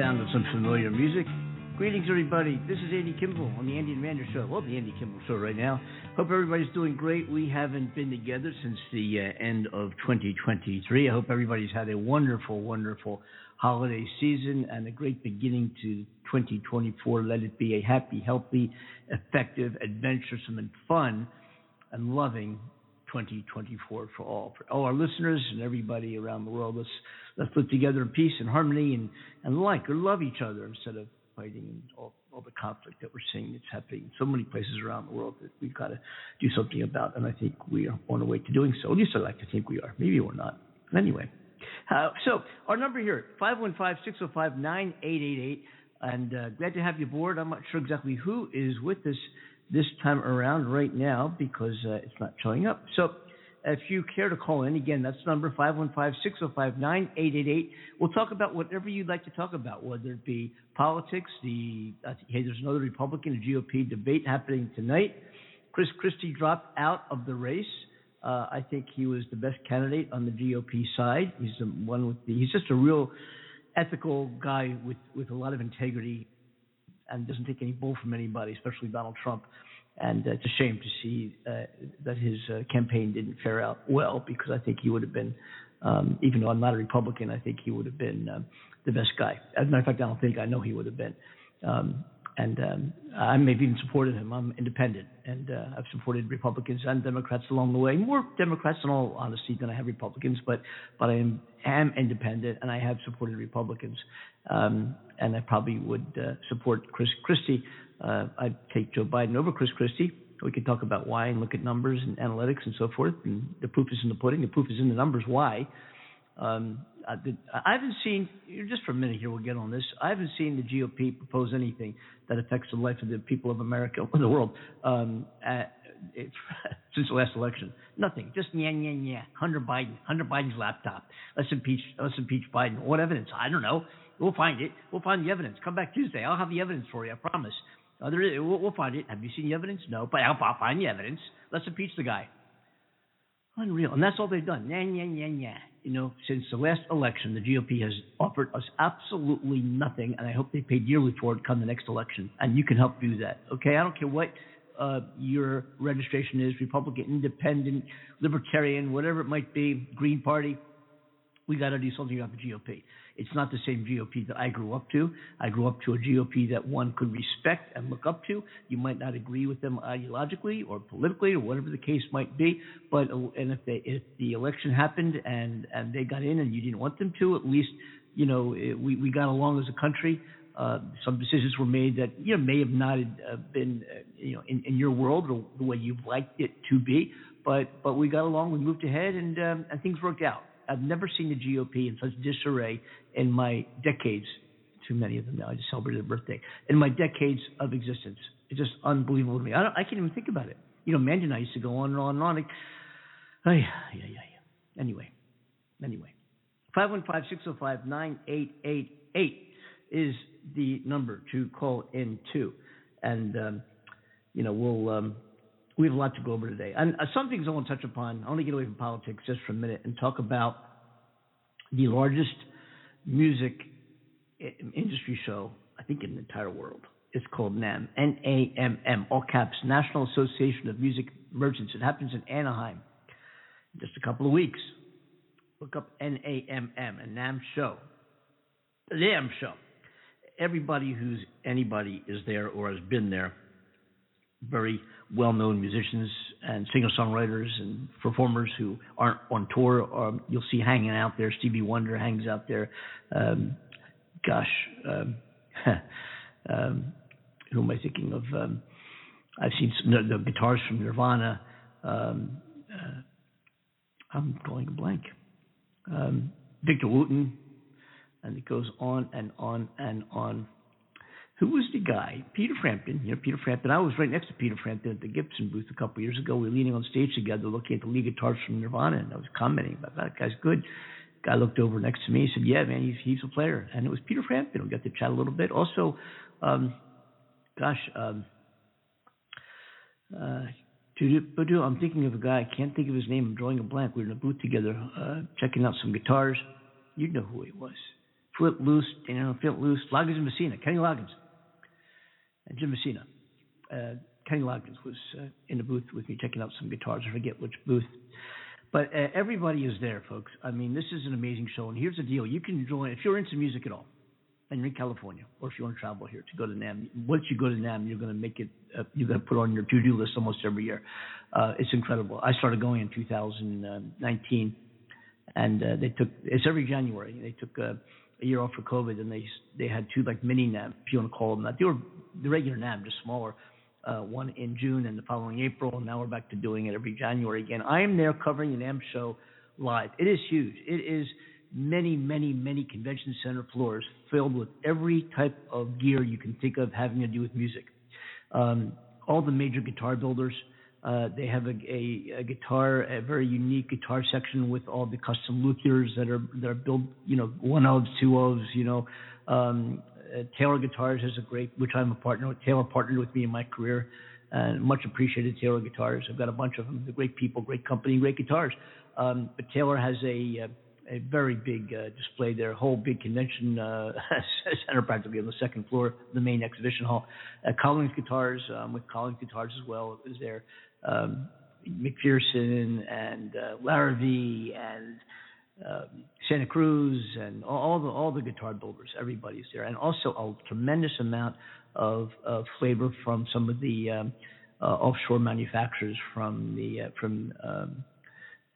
Sound of some familiar music. Greetings, everybody. This is Andy Kimbel on the Andy and Amanda Show. Well, the Andy Kimbel Show right now. Hope everybody's doing great. We haven't been together since the uh, end of 2023. I hope everybody's had a wonderful, wonderful holiday season and a great beginning to 2024. Let it be a happy, healthy, effective, adventuresome, and fun and loving 2024 for all, for all our listeners and everybody around the world. Let's let's live together in peace and harmony and, and like or love each other instead of fighting and all, all the conflict that we're seeing that's happening in so many places around the world that we've got to do something about. And I think we are on our way to doing so. At least I like to think we are. Maybe we're not. Anyway. Uh, so our number here, 515-605-9888. And uh, glad to have you aboard. I'm not sure exactly who is with us this time around right now because uh, it's not showing up. So if you care to call in, again, that's number 515-605-9888. We'll talk about whatever you'd like to talk about, whether it be politics, the uh, hey, there's another Republican GOP debate happening tonight. Chris Christie dropped out of the race. Uh, I think he was the best candidate on the GOP side. He's the one with the, he's just a real ethical guy with, with a lot of integrity and doesn't take any bull from anybody, especially Donald Trump. And uh, it's a shame to see uh, that his uh, campaign didn't fare out well because I think he would have been, um, even though I'm not a Republican, I think he would have been um, the best guy. As a matter of fact, I don't think I know he would have been. Um, and um, I may have even supported him. I'm independent, and uh, I've supported Republicans and Democrats along the way. More Democrats, in all honesty, than I have Republicans, but but I am am independent, and I have supported Republicans, um, and I probably would uh, support Chris Christie. Uh, I'd take Joe Biden over Chris Christie. We could talk about why and look at numbers and analytics and so forth. And the proof is in the pudding. The proof is in the numbers. Why? Um, I, I haven't seen, just for a minute here, we'll get on this. I haven't seen the GOP propose anything that affects the life of the people of America or the world um, at, it, since the last election. Nothing. Just yeah, yeah, yeah. Hunter Biden. Hunter Biden's laptop. Let's impeach. Let's impeach Biden. What evidence? I don't know. We'll find it. We'll find the evidence. Come back Tuesday. I'll have the evidence for you. I promise. Is, we'll, we'll, find it. Have you seen the evidence? No, but I'll, I'll find the evidence. Let's impeach the guy. Unreal. And that's all they've done. Yeah, yeah, yeah, yeah you know, since the last election, the GOP has offered us absolutely nothing, and I hope they pay dearly for it come the next election. And you can help do that. Okay, I don't care what uh, your registration is Republican, Independent, Libertarian, whatever it might be, Green Party. We got to do something about the GOP. It's not the same GOP that I grew up to. I grew up to a GOP that one could respect and look up to. You might not agree with them ideologically or politically or whatever the case might be, but and if they if the election happened and and they got in and you didn't want them to, at least you know it, we we got along as a country. Uh, some decisions were made that you know may have not uh, been uh, you know in, in your world or the way you've liked it to be, but but we got along. We moved ahead and um, and things worked out. I've never seen the GOP in such disarray in my decades. Too many of them now. I just celebrated a birthday. In my decades of existence, it's just unbelievable to me. I, I can't even think about it. You know, Mandy and I used to go on and on and on. Like, yeah, yeah, yeah. Anyway, anyway. 515-605-9888 is the number to call in to. And, um, you know, we'll um, we have a lot to go over today. And uh, some things I want to touch upon. I want to get away from politics just for a minute and talk about the largest music eh, industry show, I think, in the entire world. It's called NAMM, N A M M, all caps, National Association of Music Merchants. It happens in Anaheim in just a couple of weeks. Look up N A M M, a NAMM show. The NAMM show. Everybody who's anybody is there or has been there very well-known musicians and singer-songwriters and performers who aren't on tour. Um, you'll see hanging out there. Stevie Wonder hangs out there. Um, gosh, um, um, who am I thinking of? Um, I've seen some, the, the guitars from Nirvana. Um, uh, I'm going blank. Um, Victor Wooten, and it goes on and on and on who was the guy? Peter Frampton. You know, Peter Frampton. I was right next to Peter Frampton at the Gibson booth a couple years ago. We were leaning on stage together, looking at the lead guitars from Nirvana, and I was commenting about that guy's good. Guy looked over next to me. He said, "Yeah, man, he's he's a player." And it was Peter Frampton. We got to chat a little bit. Also, um, gosh, um, uh, I'm thinking of a guy. I can't think of his name. I'm drawing a blank. We were in a booth together, uh, checking out some guitars. You know who he was. Footloose, you know, Footloose, Loggins and Messina, Kenny Loggins, and Jim Messina. Uh, Kenny Loggins was uh, in the booth with me checking out some guitars. I forget which booth. But uh, everybody is there, folks. I mean, this is an amazing show. And here's the deal: you can join if you're into music at all, and you're in California, or if you want to travel here to go to NAMM. Once you go to NAMM, you're going to make it. Uh, you're going to put on your to-do list almost every year. Uh, it's incredible. I started going in 2019, and uh, they took it's every January. They took a year off for COVID, and they they had two like mini NAMM, if you want to call them that. They were the regular NAMM, just smaller uh, one in June and the following April, and now we're back to doing it every January again. I am there covering an NAMM show live. It is huge. It is many, many, many convention center floors filled with every type of gear you can think of having to do with music. Um, all the major guitar builders. Uh, they have a, a, a, guitar, a very unique guitar section with all the custom luthiers that are that are built, you know, one ofs, two ofs, you know, um, uh, Taylor Guitars has a great, which I'm a partner with. Taylor partnered with me in my career, and much appreciated Taylor Guitars. I've got a bunch of them. They're great people, great company, great guitars. Um, but Taylor has a uh, a very big uh, display there, a whole big convention uh, center practically on the second floor, the main exhibition hall. Uh, Collings Guitars, um, with Collings Guitars as well, is there. Um, McPherson and uh, Larrivee and um, Santa Cruz and all the all the guitar builders, everybody's there, and also a tremendous amount of, of flavor from some of the um, uh, offshore manufacturers from the uh, from um,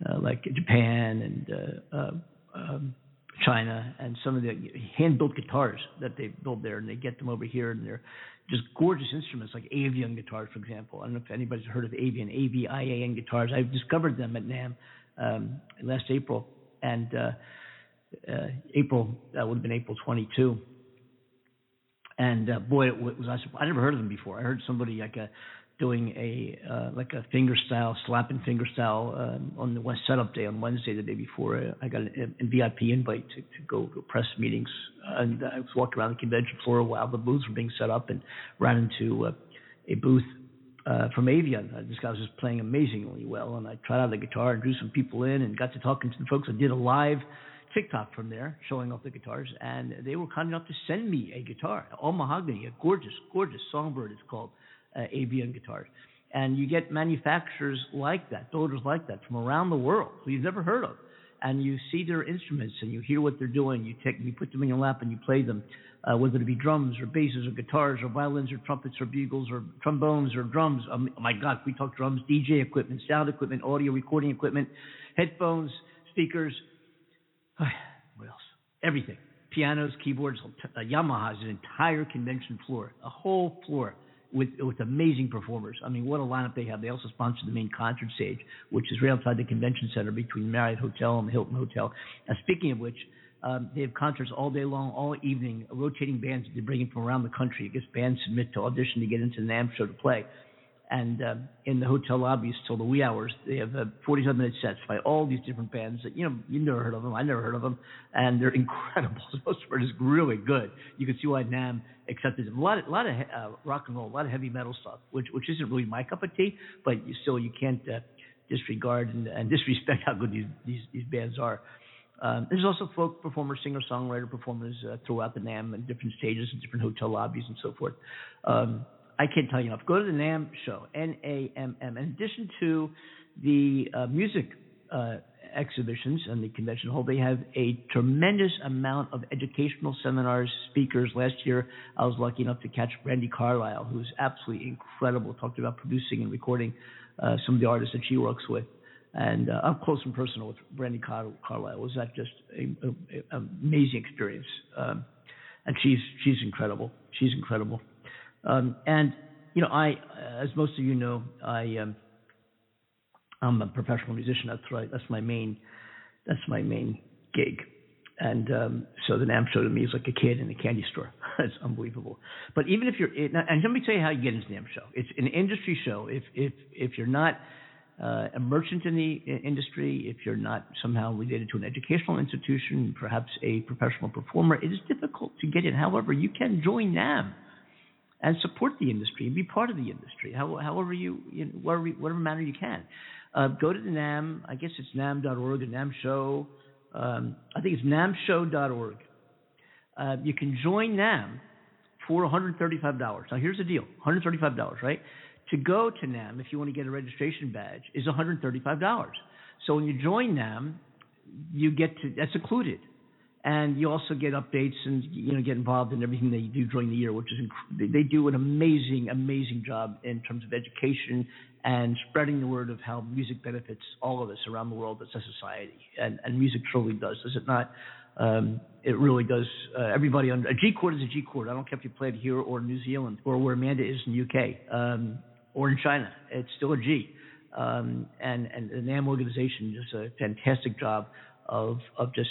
uh, like Japan and uh, uh, um, China, and some of the hand built guitars that they build there, and they get them over here, and they're just gorgeous instruments like Avian guitars, for example. I don't know if anybody's heard of Avian, A V I A N guitars. I discovered them at NAMM um, last April and uh, uh, April that would have been April 22. And uh, boy, it was I never heard of them before. I heard somebody like a doing a uh, like a finger style, slapping finger style um, on the Setup Day on Wednesday, the day before. Uh, I got a, a VIP invite to, to go to press meetings, and I was walking around the convention floor while the booths were being set up, and ran into uh, a booth uh, from Avian. Uh, this guy was just playing amazingly well, and I tried out the guitar and drew some people in and got to talking to the folks. I did a live TikTok from there showing off the guitars, and they were kind enough to send me a guitar, all mahogany, a gorgeous, gorgeous Songbird. It's called uh, Avian guitars. And you get manufacturers like that, builders like that from around the world who you've never heard of. And you see their instruments and you hear what they're doing. You take, you put them in your lap and you play them uh, whether it be drums or basses or guitars or violins or trumpets or bugles or trombones or drums. Um, oh my God, we talk drums, DJ equipment, sound equipment, audio recording equipment, headphones, speakers. what else? Everything. Pianos, keyboards. Uh, Yamaha has an entire convention floor, a whole floor with with amazing performers. I mean, what a lineup they have. They also sponsor the main concert stage, which is right outside the convention center between Marriott Hotel and the Hilton Hotel. And speaking of which, um, they have concerts all day long, all evening, rotating bands that they bring in from around the country. I guess bands submit to audition to get into the NAMM show to play. And uh, in the hotel lobbies till the wee hours, they have uh, 47 minute sets by all these different bands that, you know, you've never heard of them. I never heard of them. And they're incredible. Most of it is really good. You can see why NAMM accepted them. A lot, a lot of uh, rock and roll, a lot of heavy metal stuff, which, which isn't really my cup of tea, but you still, you can't uh, disregard and, and disrespect how good these, these, these bands are. Um, there's also folk performers, singer songwriter performers uh, throughout the NAMM and different stages and different hotel lobbies and so forth. Um, I can't tell you enough. Go to the NAMM show, N A M M. In addition to the uh, music uh, exhibitions and the convention hall, they have a tremendous amount of educational seminars, speakers. Last year, I was lucky enough to catch Brandi Carlile, who's absolutely incredible. Talked about producing and recording uh, some of the artists that she works with and uh, up close and personal with Brandi Car- Carlile. Was that just an amazing experience? Um, and she's she's incredible. She's incredible. Um, and you know, I, as most of you know, I um, I'm a professional musician. That's right. That's my main that's my main gig. And um, so the NAMM show to me is like a kid in a candy store. it's unbelievable. But even if you're, in, and let me tell you how you get into the NAMM show. It's an industry show. If if if you're not uh, a merchant in the industry, if you're not somehow related to an educational institution, perhaps a professional performer, it is difficult to get in. However, you can join NAMM and support the industry and be part of the industry, however you, you know, whatever, whatever manner you can. Uh, go to the NAMM. I guess it's namm.org the NAMM show. Um, I think it's nammshow.org. Uh, you can join NAMM for $135. Now, here's the deal $135, right? To go to NAMM, if you want to get a registration badge, is $135. So when you join NAMM, you get to, that's included and you also get updates and you know get involved in everything they do during the year, which is inc- they do an amazing, amazing job in terms of education and spreading the word of how music benefits all of us around the world as a society, and and music truly does, does it not? Um, it really does. Uh, everybody on a G chord is a G chord. I don't care if you play it here or New Zealand or where Amanda is in the UK um, or in China. It's still a G. Um, and and the NAMM organization does a fantastic job of of just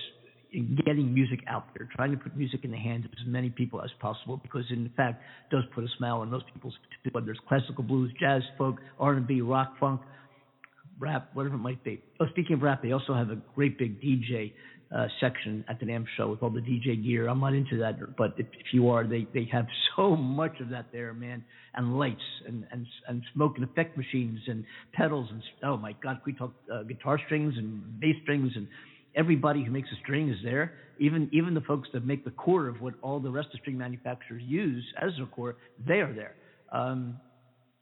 getting music out there, trying to put music in the hands of as many people as possible, because in fact, it does put a smile on most people's whether it's classical blues, jazz, folk, R&B, rock, funk, rap, whatever it might be. Oh, speaking of rap, they also have a great big DJ uh, section at the NAMM show with all the DJ gear. I'm not into that, but if, if you are, they they have so much of that there, man, and lights and and and smoke and effect machines and pedals and oh my God, we talk uh, guitar strings and bass strings and everybody who makes a string is there. Even even the folks that make the core of what all the rest of string manufacturers use as their core, they are there. Um,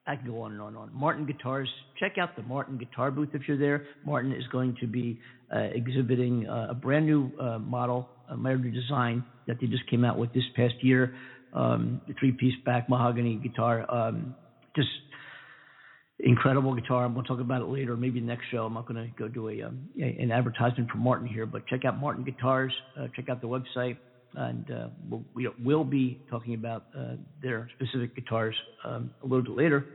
I can go on and on and on. Martin Guitars, check out the Martin Guitar booth if you're there. Martin is going to be uh, exhibiting uh, a brand new uh, model, a brand new design that they just came out with this past year. Um, the three-piece back mahogany guitar, um, just incredible guitar. I'm going to talk about it later, maybe next show. I'm not going to go do a, um, an advertisement for Martin here, but check out Martin Guitars. Uh, check out the website, and uh, we'll, we will be talking about uh, their specific guitars um, a little bit later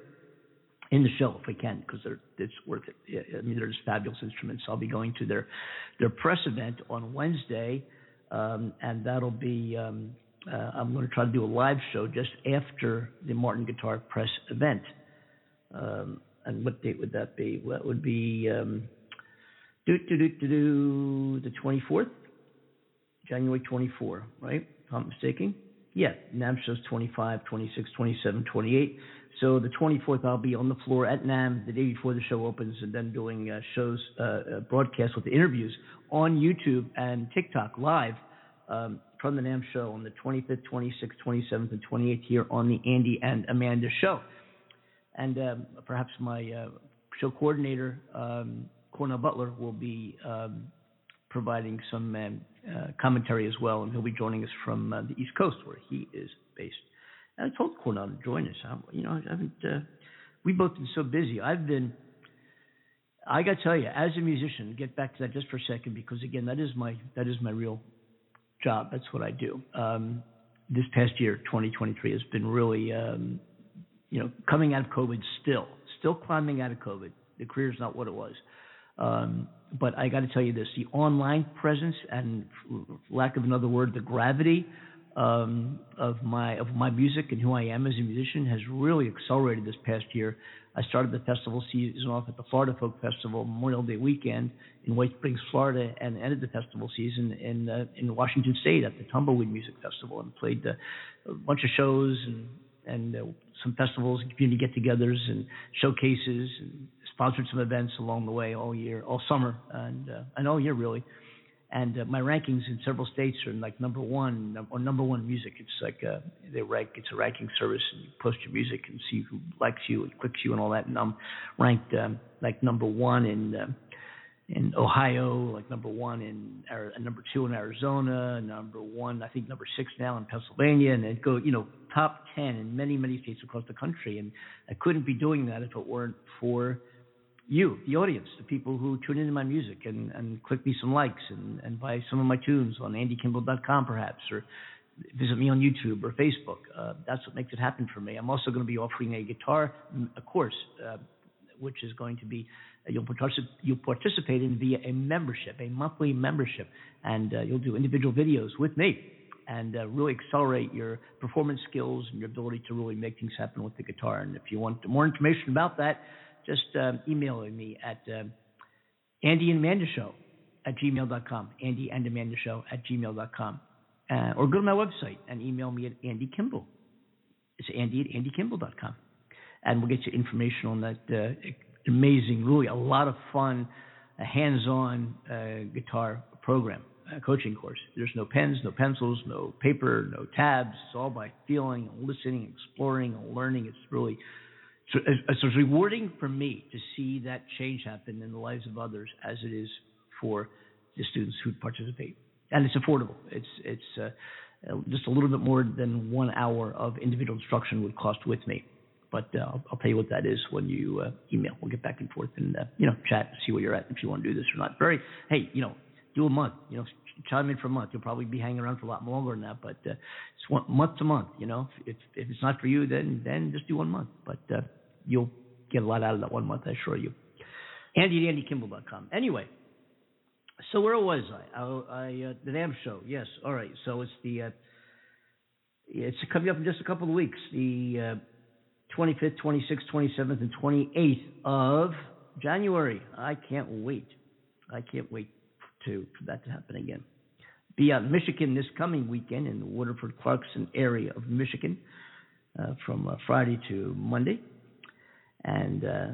in the show if we can, because they're it's worth it. I mean, they're just fabulous instruments. I'll be going to their their press event on Wednesday, um, and that'll be. Um, uh, I'm going to try to do a live show just after the Martin Guitar press event. Um, and what date would that be? That would be um, do, do, do, do, do, the 24th, January 24, right? If I'm mistaken. Yeah, NAMM shows 25, 26, 27, 28. So the 24th, I'll be on the floor at NAMM the day before the show opens, and then doing uh, shows, uh, uh, broadcasts with the interviews on YouTube and TikTok live um, from the NAMM show on the 25th, 26th, 27th, and 28th here on the Andy and Amanda show and um, perhaps my uh, show coordinator, um, Cornell Butler, will be um, providing some um, uh, commentary as well, and he'll be joining us from uh, the East Coast where he is based. And I told Cornell to join us. I, you know, I haven't. Uh, we both been so busy. I've been. I got to tell you, as a musician, get back to that just for a second because again, that is my that is my real job. That's what I do. Um, this past year, 2023, has been really um, you know, coming out of COVID still, still climbing out of COVID. The career is not what it was. Um, but I got to tell you this: the online presence and, lack of another word, the gravity um, of my of my music and who I am as a musician has really accelerated this past year. I started the festival season off at the Florida Folk Festival Memorial Day weekend in White Springs, Florida, and ended the festival season in uh, in Washington State at the Tumbleweed Music Festival and played uh, a bunch of shows and and uh, some festivals and community get-togethers and showcases and sponsored some events along the way all year, all summer, and uh, and all year really. And uh, my rankings in several states are like number one or number one music. It's like uh, they rank. It's a ranking service, and you post your music and see who likes you and clicks you and all that. And I'm ranked um, like number one in. Uh, in Ohio, like number one in number two in Arizona, number one I think number six now in Pennsylvania, and it go you know top ten in many many states across the country. And I couldn't be doing that if it weren't for you, the audience, the people who tune into my music and and click me some likes and and buy some of my tunes on andykimbel.com perhaps or visit me on YouTube or Facebook. Uh, that's what makes it happen for me. I'm also going to be offering a guitar a course, uh, which is going to be you'll, particip- you'll participate in via a membership, a monthly membership, and uh, you'll do individual videos with me and uh, really accelerate your performance skills and your ability to really make things happen with the guitar. And if you want more information about that, just uh, email me at uh, Andy and Amanda Show at gmail.com, Andy and Amanda Show at gmail.com. Uh, or go to my website and email me at Andy Kimbel. It's Andy at AndyKimbel.com. And we'll get you information on that uh, amazing, really a lot of fun, a hands-on uh, guitar program. uh, coaching course. There's no pens, no pencils, no paper, no tabs. It's all by feeling and listening, exploring and learning. It's really so it's, it's rewarding for me to see that change happen in the lives of others as it is for the students who participate. And it's affordable. It's it's uh, just a little bit more than one hour of individual instruction would cost with me. But uh, I'll, I'll, tell you what that is when you uh, email. We'll get back and forth and uh, you know chat, see where you're at if you want to do this or not. Very hey, you know, do a month. You know, chime in for a month. You'll probably be hanging around for a lot longer than that. But uh, it's one month to month. You know, if if it's not for you, then then just do one month. But uh, you'll get a lot out of that one month, I assure you. Andy at AndyKimbel.com. Anyway, so where was I? I, I uh, the damn show. Yes. All right. So it's the uh, it's coming up in just a couple of weeks. The uh, 25th, 26th, 27th, and 28th of January. I can't wait. I can't wait to for that to happen again. Be out in Michigan this coming weekend in the Waterford Clarkston area of Michigan uh, from uh, Friday to Monday and uh,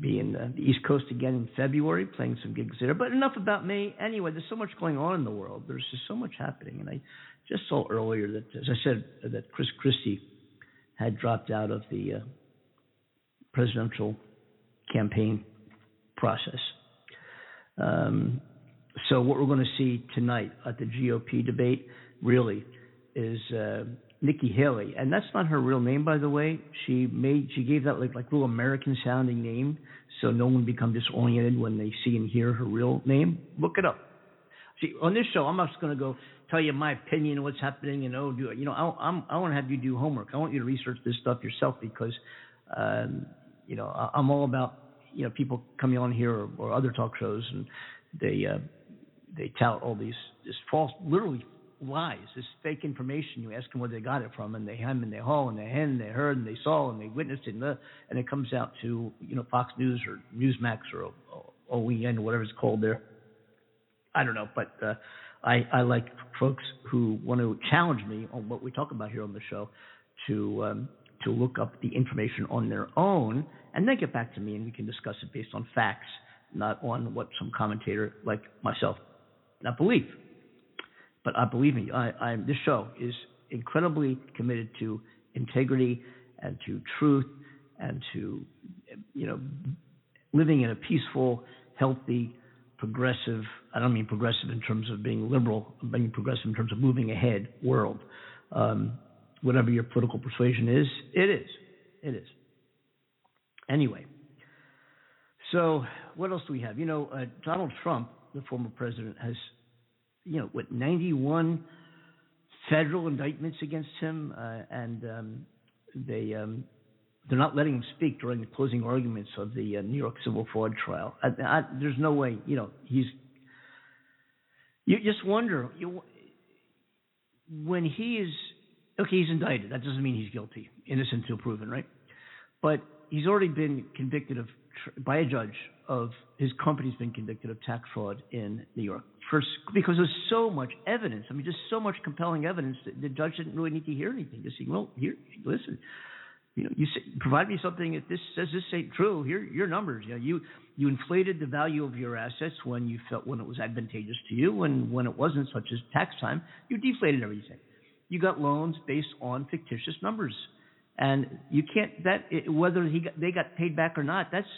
be in the, East Coast again in February, playing some gigs there. But enough about me. Anyway, there's so much going on in the world. There's just so much happening, and I just saw earlier that, as I said, that Chris Christie had dropped out of the uh, presidential campaign process. Um, so what we're going to see tonight at the GOP debate really is uh, Nikki Haley, and that's not her real name, by the way. She made she gave that like like real American sounding name, so no one become disoriented when they see and hear her real name. Look it up. See, on this show, I'm just going to go tell you my opinion of what's happening and oh, do it. You know, I, I'm I want to have you do homework. I want you to research this stuff yourself because, um, you know, I, I'm all about you know people coming on here or, or other talk shows and they uh, they tout all these this false, literally lies, this fake information. You ask them where they got it from, and they hem and they haw and they hen and they heard and they saw and they witnessed it, and, the, and it comes out to you know Fox News or Newsmax or OAN or whatever it's called there. I don't know, but uh, I, I like folks who want to challenge me on what we talk about here on the show to um, to look up the information on their own and then get back to me and we can discuss it based on facts, not on what some commentator like myself not believe. But uh, believe me, I, I, this show is incredibly committed to integrity and to truth and to, you know, living in a peaceful, healthy, progressive, I don't mean progressive in terms of being liberal, I'm being progressive in terms of moving ahead world. Um, whatever your political persuasion is, it is. It is. Anyway, so what else do we have? You know, uh, Donald Trump, the former president, has you know, what 91 federal indictments against him, uh, and um, they um, they're not letting him speak during the closing arguments of the uh, New York civil fraud trial. I, I, there's no way, you know, he's. You just wonder you, when he is okay. He's indicted. That doesn't mean he's guilty, innocent until proven, right? But he's already been convicted of by a judge of his company's been convicted of tax fraud in New York for because there's so much evidence. I mean, just so much compelling evidence that the judge didn't really need to hear anything. Just say, well, here, listen, you know, you say, provide me something that this says this ain't true. Here, your numbers. You know, you you inflated the value of your assets when you felt when it was advantageous to you, and when it wasn't, such as tax time, you deflated everything. You got loans based on fictitious numbers, and you can't that whether he got, they got paid back or not. That's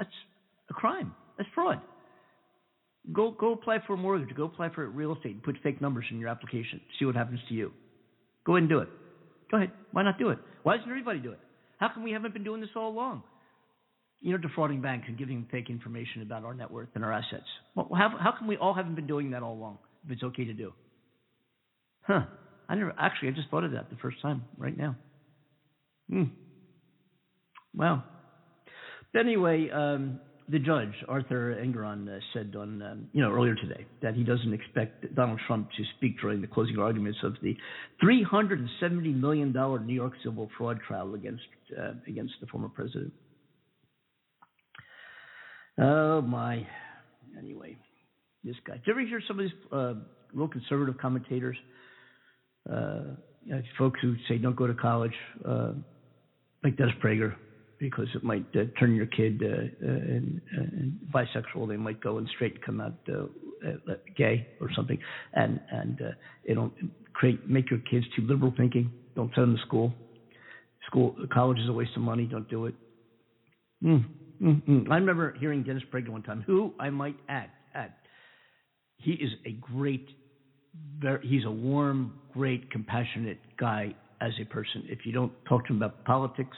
that's a crime. That's fraud. Go go apply for a mortgage. Go apply for real estate put fake numbers in your application. See what happens to you. Go ahead and do it. Go ahead. Why not do it? Why doesn't everybody do it? How come we haven't been doing this all along? You know, defrauding banks and giving fake information about our net worth and our assets. Well, how, how come we all haven't been doing that all along? If it's okay to do. Huh. I never actually. I just thought of that the first time right now. Hmm. Well. Anyway, um, the judge, Arthur Engoron, uh, said on um, you know earlier today that he doesn't expect Donald Trump to speak during the closing arguments of the 370 million dollar New York civil fraud trial against uh, against the former president. Oh my! Anyway, this guy. Did you ever hear some of these uh, real conservative commentators, uh, know, folks who say don't go to college, uh, like Dennis Prager? Because it might uh, turn your kid uh, uh, in, uh, bisexual. They might go and straight come out uh, uh, gay or something, and and uh, it'll create make your kids too liberal thinking. Don't send them to school. School, college is a waste of money. Don't do it. Mm, mm, mm. I remember hearing Dennis Prager one time, who I might add, add, he is a great, very, he's a warm, great, compassionate guy as a person. If you don't talk to him about politics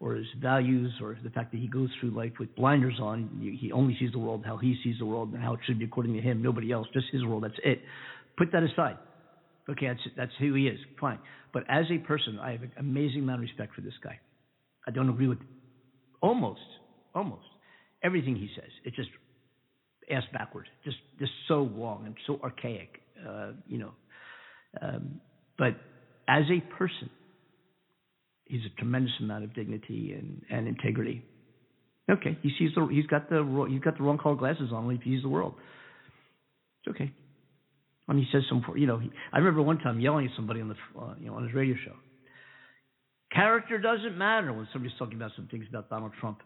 or his values or the fact that he goes through life with blinders on, he only sees the world how he sees the world and how it should be according to him, nobody else, just his world. That's it. Put that aside. Okay, that's that's who he is. Fine. But as a person, I have an amazing amount of respect for this guy. I don't agree with almost, almost everything he says. It's just ass backwards, just just so wrong and so archaic. Uh, you know, um, but as a person, he's a tremendous amount of dignity and, and integrity. Okay, he sees the he's got the he's got the wrong color glasses on when he sees the world. It's okay. When he says some, you know, he, I remember one time yelling at somebody on the, uh, you know, on his radio show. Character doesn't matter when somebody's talking about some things about Donald Trump.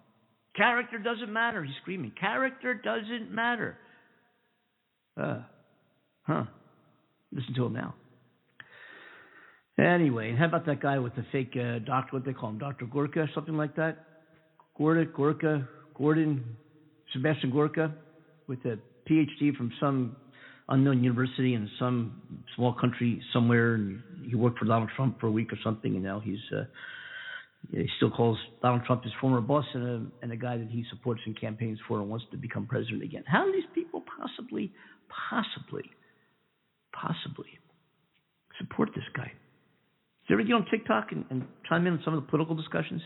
Character doesn't matter. He's screaming. Character doesn't matter. Uh, huh. Listen to him now. Anyway, how about that guy with the fake uh, doctor? What they call him, Doctor Gorka, something like that? Gorka, Gorka, Gordon, Sebastian Gorka, with a PhD from some unknown university in some small country somewhere, and he worked for Donald Trump for a week or something, and now he's uh, he still calls Donald Trump his former boss and a and a guy that he supports and campaigns for and wants to become president again. How do these people possibly, possibly, possibly support this guy? You ever get on TikTok and, and chime in on some of the political discussions?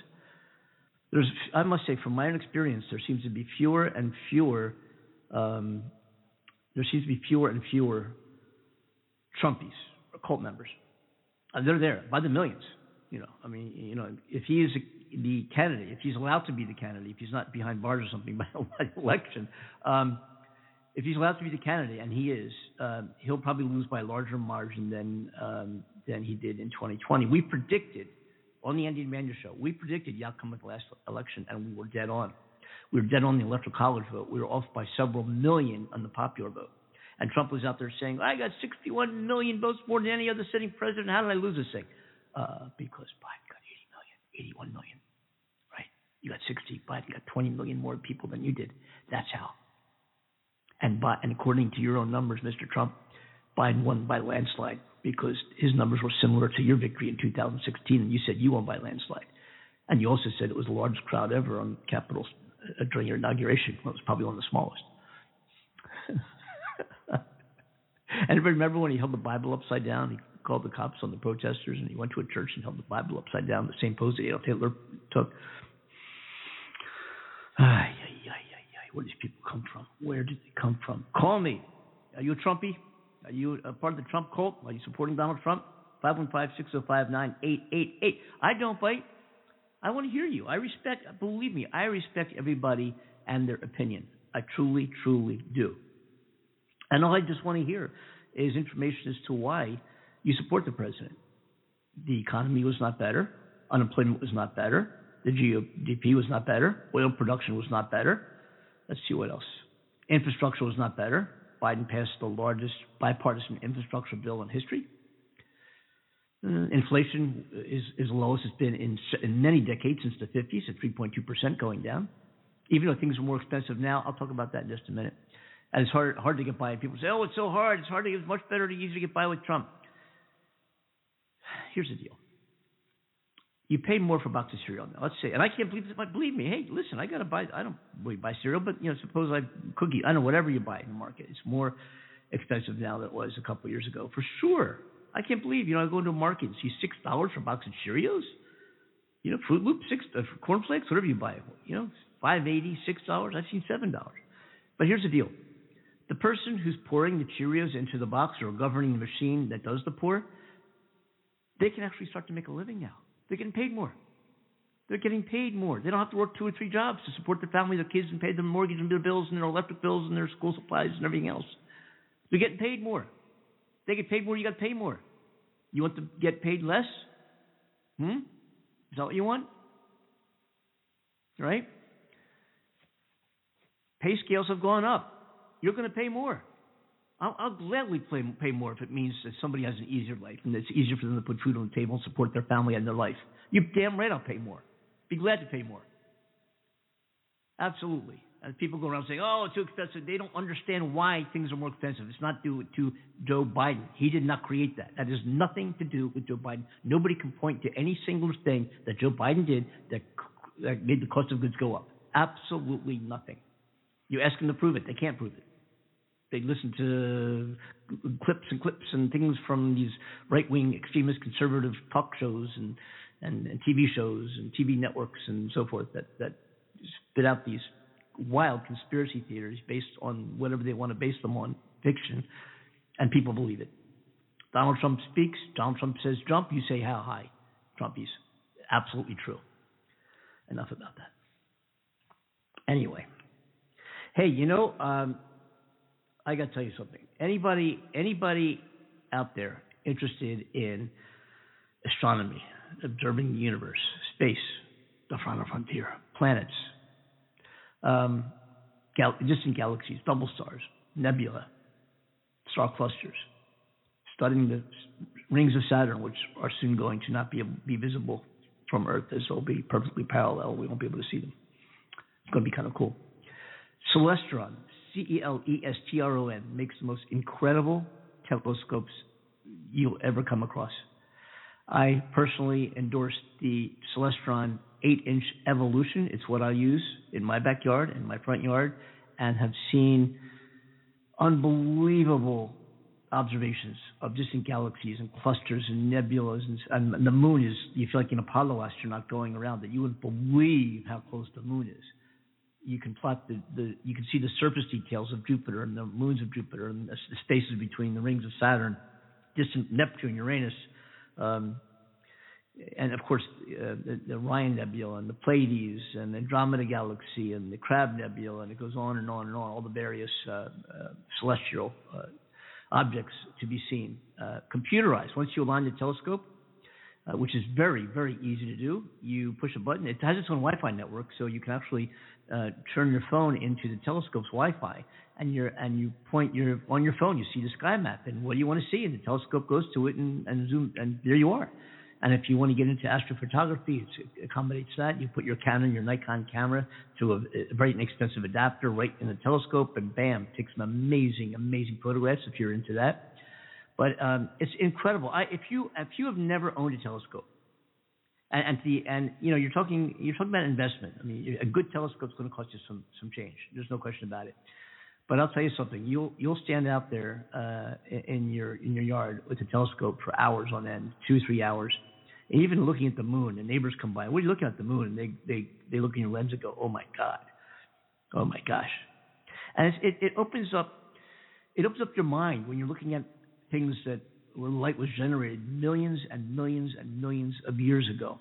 There's, I must say, from my own experience, there seems to be fewer and fewer um, there seems to be fewer and fewer Trumpies, cult members. Uh, they're there by the millions. You know, I mean, you know, if he is the candidate, if he's allowed to be the candidate, if he's not behind bars or something by election, um, if he's allowed to be the candidate, and he is, uh, he'll probably lose by a larger margin than um, than he did in 2020. We predicted on the Andy and Amanda show, we predicted the outcome of the last election, and we were dead on. We were dead on the electoral college vote. We were off by several million on the popular vote. And Trump was out there saying, I got 61 million votes more than any other sitting president. How did I lose this thing? Uh, because Biden got 80 million, 81 million, right? You got 60. Biden got 20 million more people than you did. That's how. And, by, and according to your own numbers, Mr. Trump, Biden won by landslide because his numbers were similar to your victory in 2016, and you said you won by landslide. And you also said it was the largest crowd ever on Capitol uh, during your inauguration. Well, it was probably one of the smallest. and remember when he held the Bible upside down? He called the cops on the protesters, and he went to a church and held the Bible upside down, the same pose that Adolf Hitler took. Ay, ay, ay, ay, ay. Where do these people come from? Where did they come from? Call me. Are you a Trumpy? Are you a part of the Trump cult? Are you supporting Donald Trump? 515-605-9888. I don't fight. I want to hear you. I respect, believe me, I respect everybody and their opinion. I truly, truly do. And all I just want to hear is information as to why you support the president. The economy was not better. Unemployment was not better. The GDP was not better. Oil production was not better. Let's see what else. Infrastructure was not better. Biden passed the largest bipartisan infrastructure bill in history. Uh, inflation is as low as it's been in, in many decades since the 50s at 3.2% going down. Even though things are more expensive now, I'll talk about that in just a minute. And it's hard hard to get by. People say, "Oh, it's so hard. It's hard to. It's much better to easy to get by with Trump." Here's the deal. You pay more for a box of cereal now. Let's say, and I can't believe this. But believe me, hey, listen, I gotta buy. I don't really buy cereal, but you know, suppose I cookie. I don't know whatever you buy in the market. It's more expensive now than it was a couple of years ago, for sure. I can't believe, you know, I go into a market and see six dollars for a box of Cheerios. You know, Froot Loops, six uh, cornflakes, whatever you buy. You know, five eighty, six dollars. I've seen seven dollars. But here's the deal: the person who's pouring the Cheerios into the box or governing the machine that does the pour, they can actually start to make a living now. They're getting paid more. They're getting paid more. They don't have to work two or three jobs to support their family, their kids, and pay their mortgage and their bills and their electric bills and their school supplies and everything else. They're getting paid more. They get paid more, you got to pay more. You want to get paid less? Hmm? Is that what you want? Right? Pay scales have gone up. You're going to pay more. I'll, I'll gladly pay, pay more if it means that somebody has an easier life and it's easier for them to put food on the table and support their family and their life. You're damn right I'll pay more. Be glad to pay more. Absolutely. And people go around saying, "Oh, it's too expensive." They don't understand why things are more expensive. It's not due to Joe Biden. He did not create that. That has nothing to do with Joe Biden. Nobody can point to any single thing that Joe Biden did that, that made the cost of goods go up. Absolutely nothing. You ask them to prove it. They can't prove it. They listen to clips and clips and things from these right-wing extremist conservative talk shows and, and, and TV shows and TV networks and so forth that, that spit out these wild conspiracy theories based on whatever they want to base them on, fiction, and people believe it. Donald Trump speaks. Donald Trump says jump. You say how high. Trumpies. Absolutely true. Enough about that. Anyway, hey, you know, um, I got to tell you something. Anybody, anybody out there interested in astronomy, observing the universe, space, the final frontier, planets, um, gal- distant galaxies, double stars, nebula, star clusters, studying the rings of Saturn, which are soon going to not be be visible from Earth, as they'll be perfectly parallel. We won't be able to see them. It's going to be kind of cool. Celestron, C E L E S T R O N, makes the most incredible telescopes you'll ever come across. I personally endorse the Celestron 8 inch Evolution. It's what I use in my backyard, in my front yard, and have seen unbelievable observations of distant galaxies and clusters and nebulas. And, and the moon is, you feel like an Apollo astronaut going around that you wouldn't believe how close the moon is. You can plot the, the you can see the surface details of Jupiter and the moons of Jupiter and the, spaces between the rings of Saturn, distant Neptune, Uranus, um, and of course uh, the, the Orion Nebula and the Pleiades and the Andromeda Galaxy and the Crab Nebula, and it goes on and on and on. All the various uh, uh, celestial uh, objects to be seen, uh, computerized. Once you align the telescope, uh, which is very very easy to do, you push a button. It has its own Wi-Fi network, so you can actually turn your phone into the telescope's Wi-Fi, and you and you point your on your phone. You see the sky map, and what do you want to see? And the telescope goes to it and, and zoom, and there you are. And if you want to get into astrophotography, it accommodates that. You put your Canon, your Nikon camera to a, a very inexpensive adapter right in the telescope, and bam, takes some amazing, amazing photographs if you're into that. But um, it's incredible. I, if you if you have never owned a telescope, and, and the and you know you're talking you're talking about investment. I mean, a good telescope is going to cost you some some change. There's no question about it. But I'll tell you something. You'll you'll stand out there uh, in your in your yard with a telescope for hours on end, two three hours, and even looking at the moon, and neighbors come by. What are you looking at the moon? And they they they look in your lens and go, "Oh my God, oh my gosh," and it it opens up it opens up your mind when you're looking at things that where light was generated millions and millions and millions of years ago,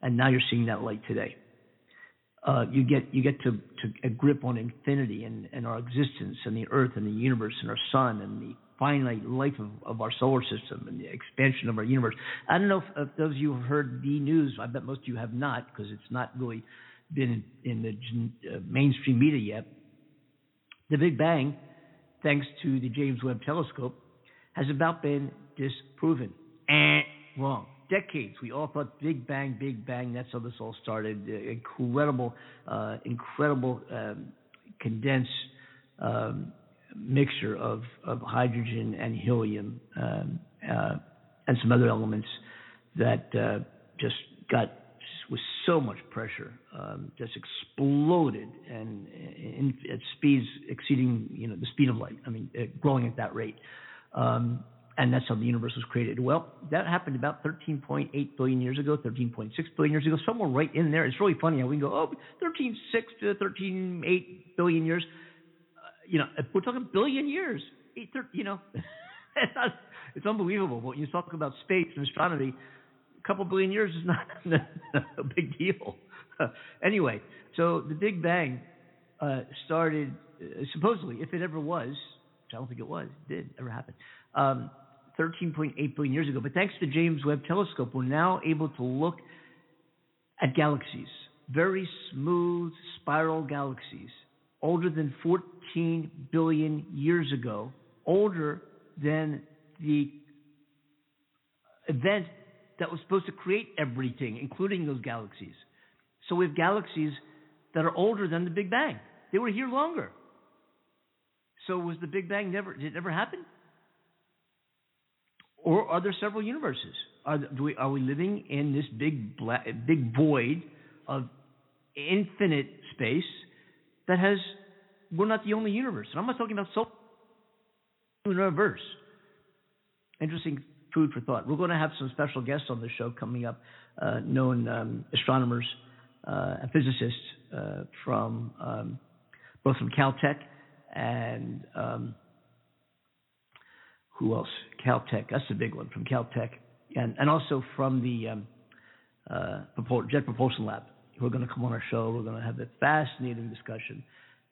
and now you're seeing that light today. Uh, you get you get to, to a grip on infinity and, and our existence and the earth and the universe and our sun and the finite life of, of our solar system and the expansion of our universe. I don't know if, if those of you have heard the news. I bet most of you have not because it's not really been in, the uh, mainstream media yet. The Big Bang, thanks to the James Webb Telescope, has about been disproven. Eh, wrong. Decades, we all thought Big Bang, Big Bang. That's how this all started. Uh, incredible, uh, incredible um, condensed um, mixture of, of hydrogen and helium um, uh, and some other elements that uh, just got with so much pressure, um, just exploded and in, at speeds exceeding you know the speed of light. I mean, uh, growing at that rate. Um, and that's how the universe was created. Well, that happened about 13.8 billion years ago, 13.6 billion years ago, somewhere right in there. It's really funny how we can go, oh, 13.6 to 13.8 billion years you know, we're talking billion years. You know, it's, not, it's unbelievable. When you talk about space and astronomy, a couple billion years is not a big deal. anyway, so the Big Bang uh, started uh, supposedly, if it ever was, which I don't think it was, it did ever happen, um, 13.8 billion years ago. But thanks to the James Webb Telescope, we're now able to look at galaxies, very smooth spiral galaxies older than 14 billion years ago older than the event that was supposed to create everything, including those galaxies. So we have galaxies that are older than the Big Bang. They were here longer. So was the Big Bang never did it ever happen? Or are there several universes? Are, we, are we living in this big black, big void of infinite space that has? We're not the only universe, and I'm not talking about solar universe. Interesting food for thought. We're going to have some special guests on the show coming up, uh, known um, astronomers uh, and physicists uh, from um, both from Caltech and um, who else? Caltech. That's a big one from Caltech, and and also from the um, uh, Jet Propulsion Lab. Who are going to come on our show. We're going to have a fascinating discussion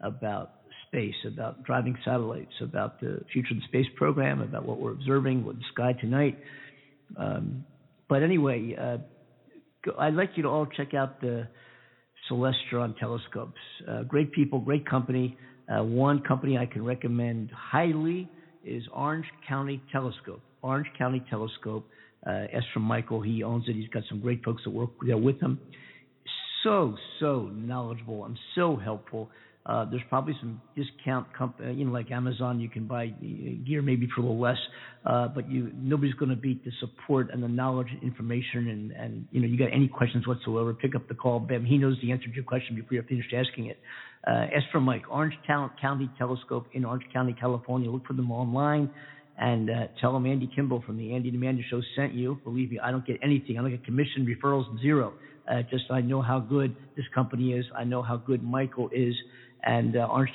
about space, about driving satellites, about the future of the space program, about what we're observing with the sky tonight. Um, but anyway, uh, I'd like you to all check out the Celestron telescopes. Uh, great people, great company. Uh, one company I can recommend highly is Orange County Telescope. Orange County Telescope. Uh, as from Michael, he owns it. He's got some great folks that work there with him. So, so knowledgeable and so helpful. Uh, there's probably some discount company, uh, you know, like Amazon. You can buy uh, gear maybe for a little less, uh, but you nobody's going to beat the support and the knowledge and information. And and you know, you got any questions whatsoever, pick up the call. Bam, he knows the answer to your question before you're finished asking it. Uh, ask for Mike, Orange County Telescope in Orange County, California. Look for them online. And uh, tell them Andy Kimbel from the Andy and Amanda Show sent you. Believe me, I don't get anything. I don't get commission, referrals, zero. Uh, just I know how good this company is. I know how good Michael is and uh, Orange,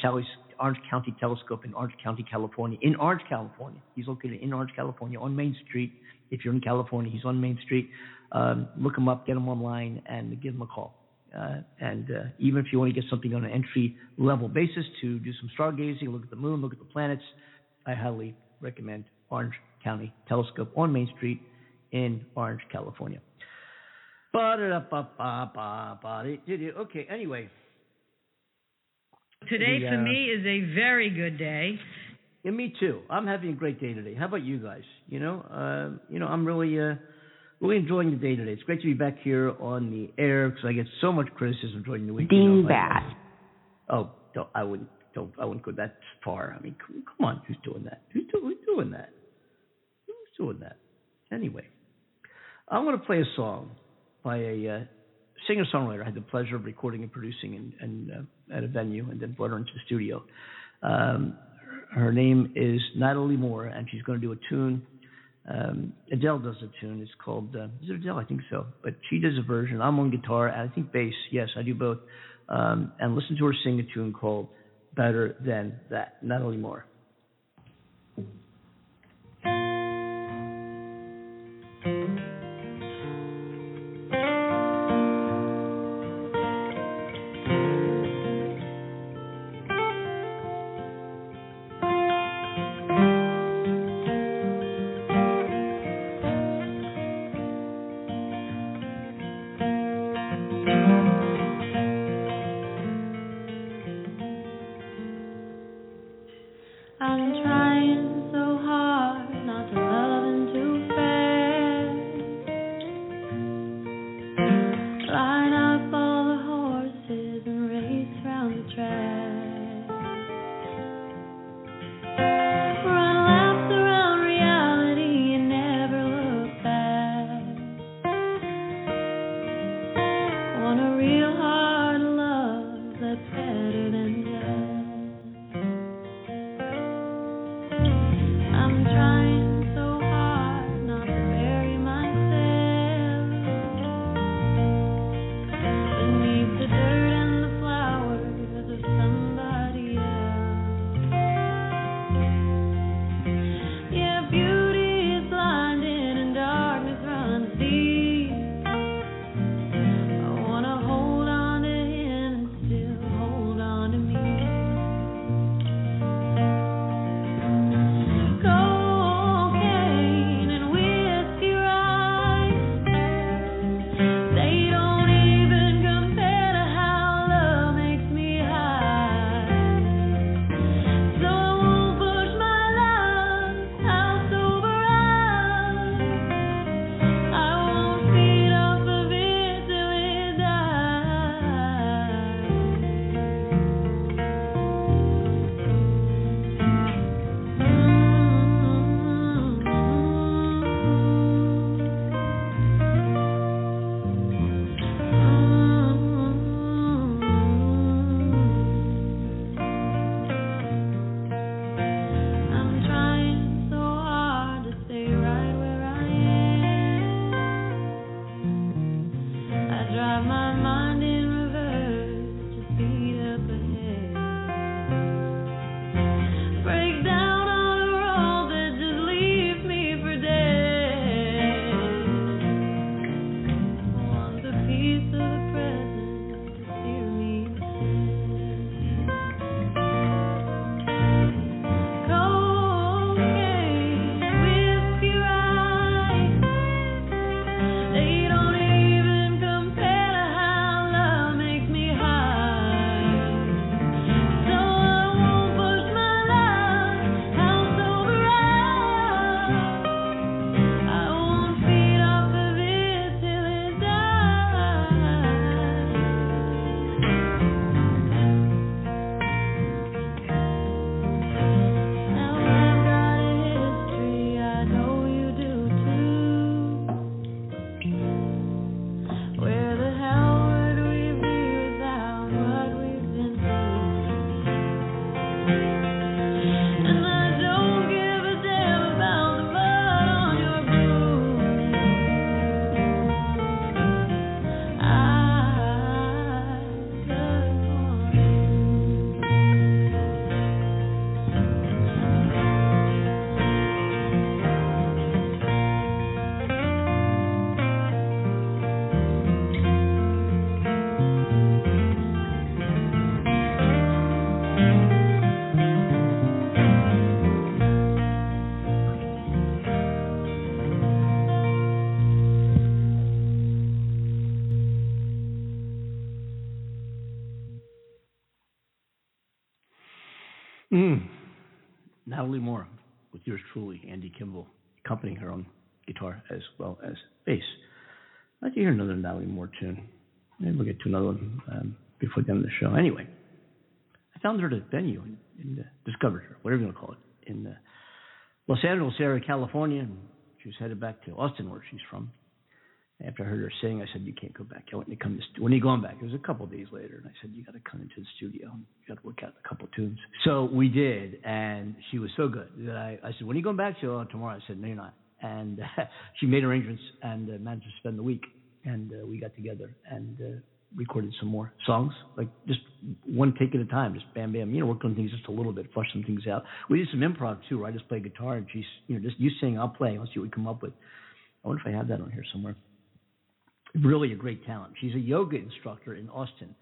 Orange County Telescope in Orange County, California. In Orange, California, he's located in Orange, California, on Main Street. If you're in California, he's on Main Street. Um, look him up, get him online, and give him a call. Uh, and uh, even if you want to get something on an entry level basis to do some stargazing, look at the moon, look at the planets, I highly recommend Orange County Telescope on Main Street in Orange, California. Okay, anyway. Today the, uh, for me is a very good day. Yeah, me too. I'm having a great day today. How about you guys? You know, uh, you know, I'm really, uh, really enjoying the day today. It's great to be back here on the air because I get so much criticism during the week. Dingbat. You know, oh, don't, I wouldn't, don't, I wouldn't go that far. I mean, come on, who's doing that? Who's, do, who's doing that? Who's doing that? Anyway, I'm going to play a song by a uh, singer songwriter. I had the pleasure of recording and producing and, and uh, at a venue, and then brought her into the studio. Um, her name is Natalie More, and she's going to do a tune. Um, Adele does a tune. It's called uh, is it Adele? I think so. But she does a version. I'm on guitar, and I think bass. Yes, I do both. Um, and listen to her sing a tune called "Better Than That." Natalie More. Natalie More with yours truly, Andy Kimbel, accompanying her on guitar as well as bass. I'd like to hear another Natalie More tune. Maybe we'll get to another one um, before the end of the show. Anyway, I found her at a venue and, and uh, discovered her, whatever you want to call it, in uh, Los Angeles area, California. And she was headed back to Austin, where she's from. After I heard her sing, I said, "You can't go back. I want you to come. To st-. When are you going back?" It was a couple days later, and I said, "You got to come into the studio. You got to work out a couple tunes." So we did, and she was so good that I, I said, "When are you going back?" She said, "Oh, tomorrow." I said, "No, you're not." And uh, she made arrangements and uh, managed to spend the week, and uh, we got together and uh, recorded some more songs, like just one take at a time, just bam, bam. You know, worked on things just a little bit, flush some things out. We did some improv too, where I just play guitar and she's, you know, just you sing, I'll play. Let's see what we come up with. I wonder if I have that on here somewhere really a great talent. She's a yoga instructor in Austin.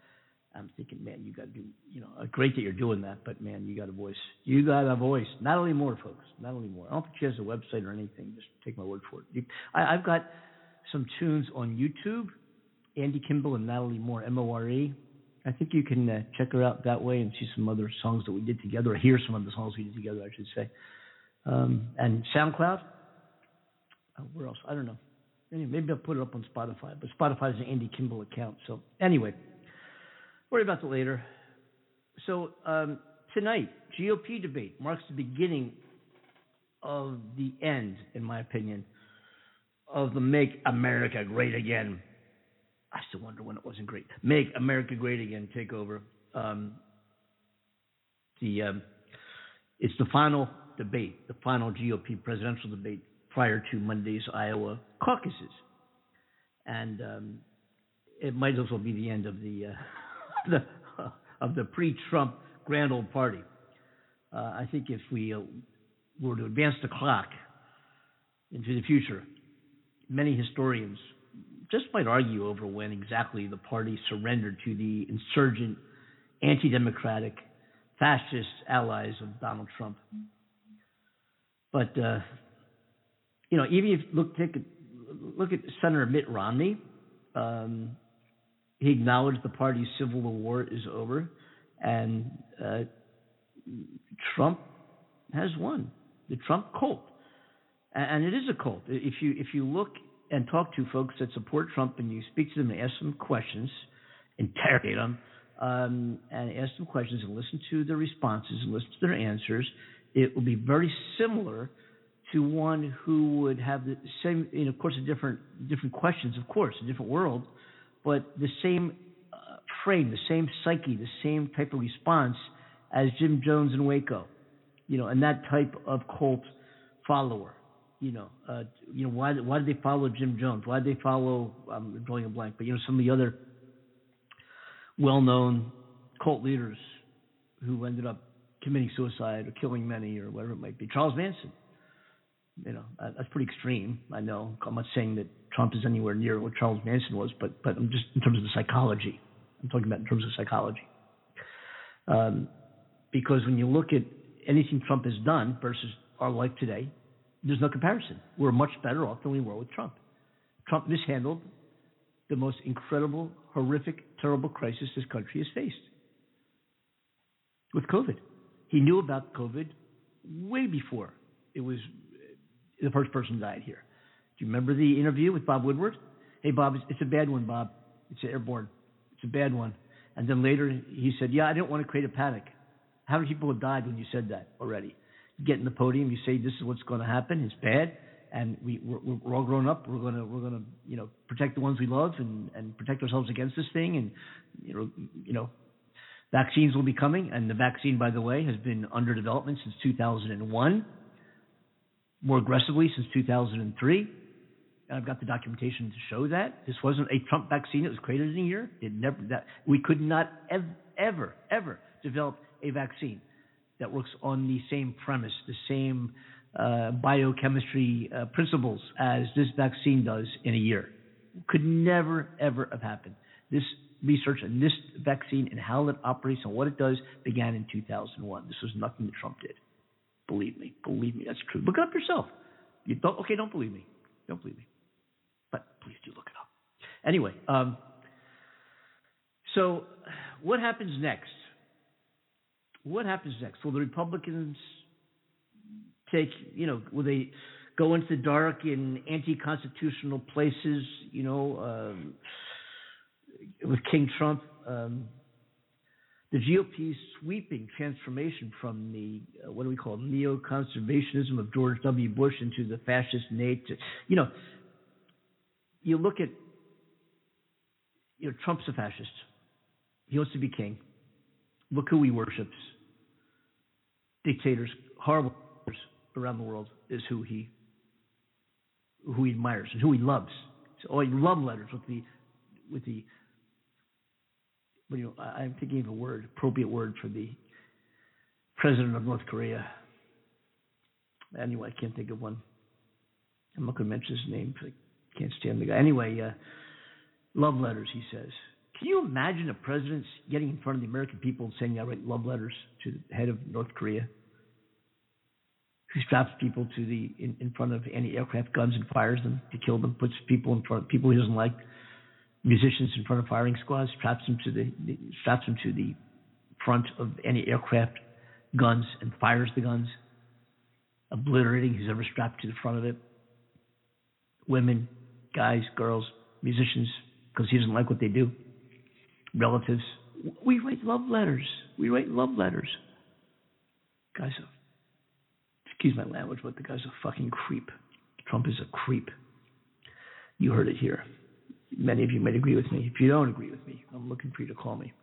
I'm thinking, man, you got to do, you know, uh, great that you're doing that, but man, you got a voice. You got a voice. Natalie More, folks. Natalie More. I don't think she has a website or anything. Just take my word for it. You, I, I've got some tunes on YouTube. Andy Kimbel and Natalie More, M O R E. I think you can uh, check her out that way and see some other songs that we did together, or hear some of the songs we did together, I should say. Um, and SoundCloud. Uh, where else? I don't know. Anyway, maybe I'll put it up on Spotify, but Spotify is an Andy Kimbel account. So anyway, worry about that later. So um, tonight, GOP debate marks the beginning of the end, in my opinion, of the "Make America Great Again." I still wonder when it wasn't great. "Make America Great Again" takeover. Um, the um, it's the final debate, the final GOP presidential debate prior to Monday's Iowa caucuses, and um, it might as well be the end of the uh, the uh, of the pre-Trump grand old party. Uh, I think if we uh, were to advance the clock into the future, many historians just might argue over when exactly the party surrendered to the insurgent, anti-democratic, fascist allies of Donald Trump. But uh, you know, even if look take look at Senator Mitt Romney, um, he acknowledged the party's civil war is over, and uh, Trump has won. The Trump cult, and it is a cult. If you if you look and talk to folks that support Trump, and you speak to them and ask them questions, interrogate them, um, and ask them questions and listen to their responses and listen to their answers, it will be very similar to one who would have the same, know, of course, a different different questions, of course, a different world, but the same uh, frame, the same psyche, the same type of response as Jim Jones in Waco, you know, and that type of cult follower. You know, uh, you know why why did they follow Jim Jones? Why did they follow? I'm drawing a blank, but you know some of the other well-known cult leaders who ended up committing suicide or killing many or whatever it might be. Charles Manson. You know, that's pretty extreme. I know. I'm not saying that Trump is anywhere near what Charles Manson was, but but I'm just in terms of the psychology. I'm talking about in terms of psychology. Um, because when you look at anything Trump has done versus our life today, there's no comparison. We're much better off than we were with Trump. Trump mishandled the most incredible, horrific, terrible crisis this country has faced with COVID. He knew about COVID way before it was the first person died here. Do you remember the interview with Bob Woodward? Hey, Bob, it's a bad one, Bob. It's airborne. It's a bad one. And then later he said, Yeah, I didn't want to create a panic. How many people have died when you said that already? You get in the podium, you say this is what's going to happen. It's bad, and we we're, we're all grown up. We're gonna we're gonna you know protect the ones we love and and protect ourselves against this thing. And you know you know vaccines will be coming, and the vaccine, by the way, has been under development since 2001, more aggressively since 2003. And I've got the documentation to show that this wasn't a Trump vaccine. It was created in a year. It never that we could not ever ever ever develop a vaccine that works on the same premise, the same uh, biochemistry uh, principles as this vaccine does in a year. Could never, ever have happened. This research on this vaccine and how it operates and what it does began in 2001. This was nothing that Trump did. Believe me, believe me, that's true. Look it up yourself. You don't, okay, don't believe me. Don't believe me. But please do look it up. Anyway, um, so what happens next? what happens next? Will the Republicans take, you know, will they go into the dark in anti-constitutional places, you know, um, with King Trump? Um, the GOP's sweeping transformation from the uh, what do we call neo-conservationism of George W. Bush into the fascist Nate. You know, you look at you know Trump's a fascist. He wants to be king. Look who he worships dictators, horrible around the world is who he who he admires and who he loves. So, oh, he love letters with the with the. But you I'm thinking of a word, appropriate word for the president of North Korea. Anyway, I can't think of one. I'm not going to mention his name I can't stand the guy. Anyway, uh, love letters, he says. Can you imagine a president getting in front of the American people and saying, I write love letters to the head of North Korea? Who straps people to the in, in front of anti-aircraft guns and fires them to kill them, puts people in front of people he doesn't like, musicians in front of firing squads, straps them to the, straps them to the front of any aircraft guns and fires the guns, obliterating who's ever strapped to the front of it. Women, guys, girls, musicians, because he doesn't like what they do relatives. We write love letters. We write love letters. Guy's a, excuse my language, but the guy's a fucking creep. Trump is a creep. You heard it here. Many of you might agree with me. If you don't agree with me, I'm looking for you to call me.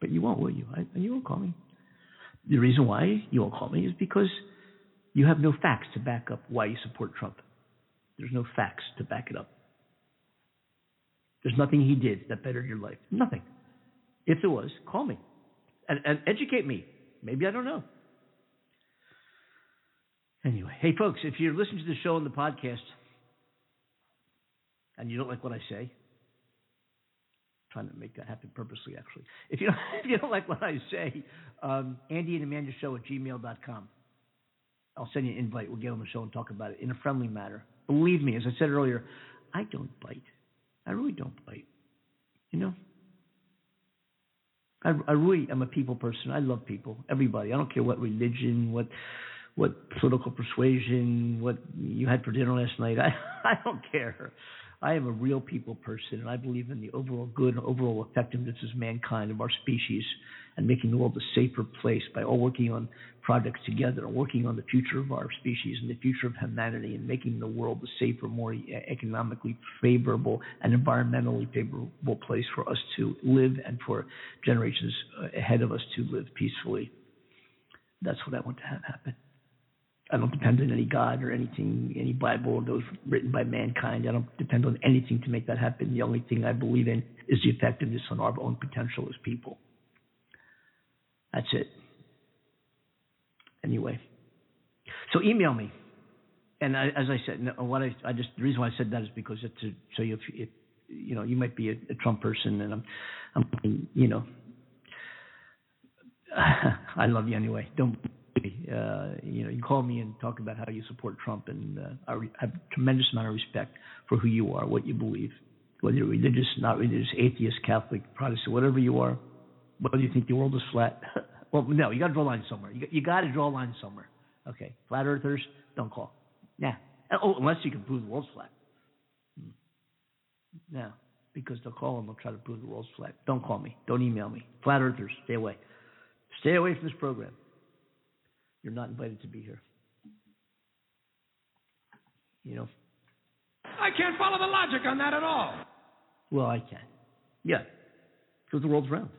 But you won't, will you? I, you won't call me. The reason why you won't call me is because you have no facts to back up why you support Trump. There's no facts to back it up. There's nothing he did that bettered your life. Nothing. If there was, call me and, and educate me. Maybe I don't know. Anyway, hey folks, if you're listening to the show and the podcast and you don't like what I say, trying to make that happen purposely actually. If you don't, if you don't like what I say, um, Andy and Amanda Show at gmail.com. I'll send you an invite. We'll get on the show and talk about it in a friendly manner. Believe me, as I said earlier, I don't bite. I really don't bite. You know, I, I really am a people person. I love people, everybody. I don't care what religion, what what political persuasion, what you had for dinner last night. I I don't care. I am a real people person, and I believe in the overall good and overall effectiveness of mankind, of our species, and making the world a safer place by all working on projects together and working on the future of our species and the future of humanity and making the world a safer, more economically favorable and environmentally favorable place for us to live and for generations uh, ahead of us to live peacefully. That's what I want to have happen. I don't depend on any God or anything, any Bible or those written by mankind. I don't depend on anything to make that happen. The only thing I believe in is the effectiveness on our own potential as people. That's it. Anyway, so email me, and I, as I said, what I, I just the reason why I said that is because it's show you if, if you know you might be a, a Trump person, and I'm, I'm you know, I love you anyway. Don't uh, you know, you call me and talk about how you support Trump, and uh, I re- have a tremendous amount of respect for who you are, what you believe, whether you're religious, not religious, atheist, Catholic, Protestant, whatever you are, whether you think the world is flat. well, no, you got to draw a line somewhere. You you got to draw a line somewhere. Okay, flat earthers, don't call. Nah. Oh, unless you can prove the world's flat. Hmm. No, because they'll call and they'll try to prove the world's flat. Don't call me. Don't email me. Flat earthers, stay away. Stay away from this program. You're not invited to be here. You know? I can't follow the logic on that at all. Well, I can. Yeah. Because the world's round.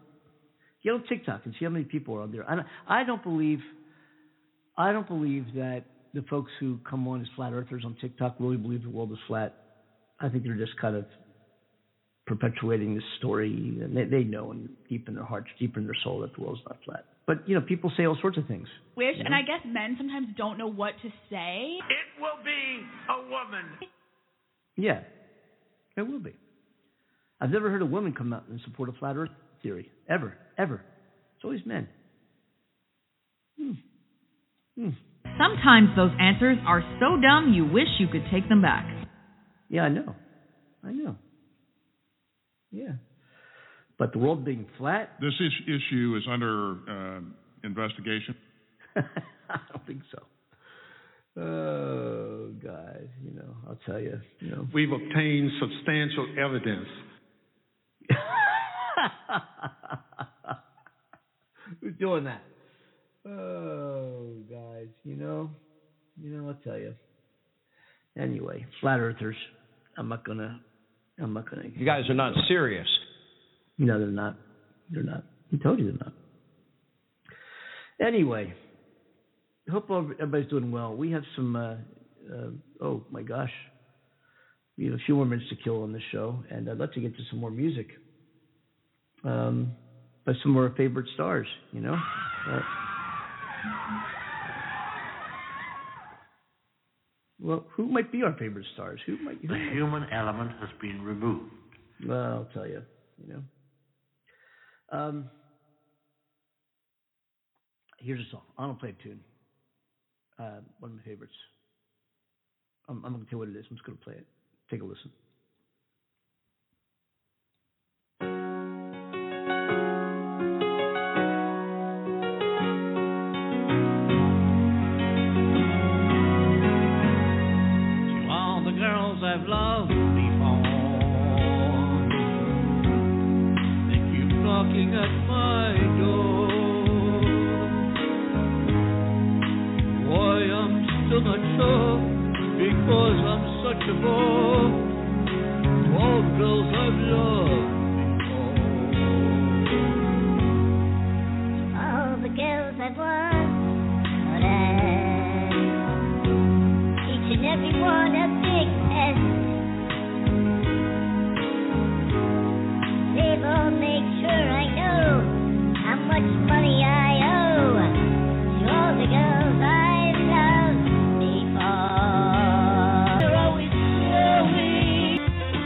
Get on TikTok and see how many people are on there. I don't, I don't believe I don't believe that the folks who come on as flat earthers on TikTok really believe the world is flat. I think they're just kind of perpetuating this story, and they, they know and deep in their hearts, deep in their soul, that the world's not flat. But you know, people say all sorts of things. Wish, you know? and I guess men sometimes don't know what to say. It will be a woman. Yeah, it will be. I've never heard a woman come out and support a flat Earth theory ever, ever. It's always men. Hmm. Hmm. Sometimes those answers are so dumb you wish you could take them back. Yeah, I know. I know. Yeah. But the world being flat? This is- issue is under uh, investigation. I don't think so. Oh, guys, you know, I'll tell you, you know. We've obtained substantial evidence. Who's doing that? Oh, guys, you know, you know, I'll tell you. Anyway, flat earthers, I'm not gonna, I'm not gonna. You guys are not serious. No, they're not. They're not. I told you they're not. Anyway, hope everybody's doing well. We have some. Uh, uh, oh my gosh, we have a few more minutes to kill on this show, and I'd like to get to some more music. Um, by some of our favorite stars, you know. Uh, well, who might be our favorite stars? Who might? Who The might human element has been removed. well, I'll tell you, you know. Um, here's a song. I'm gonna play a tune. Uh, one of my favorites. I'm, I'm gonna tell you what it is. I'm just gonna play it. Take a listen.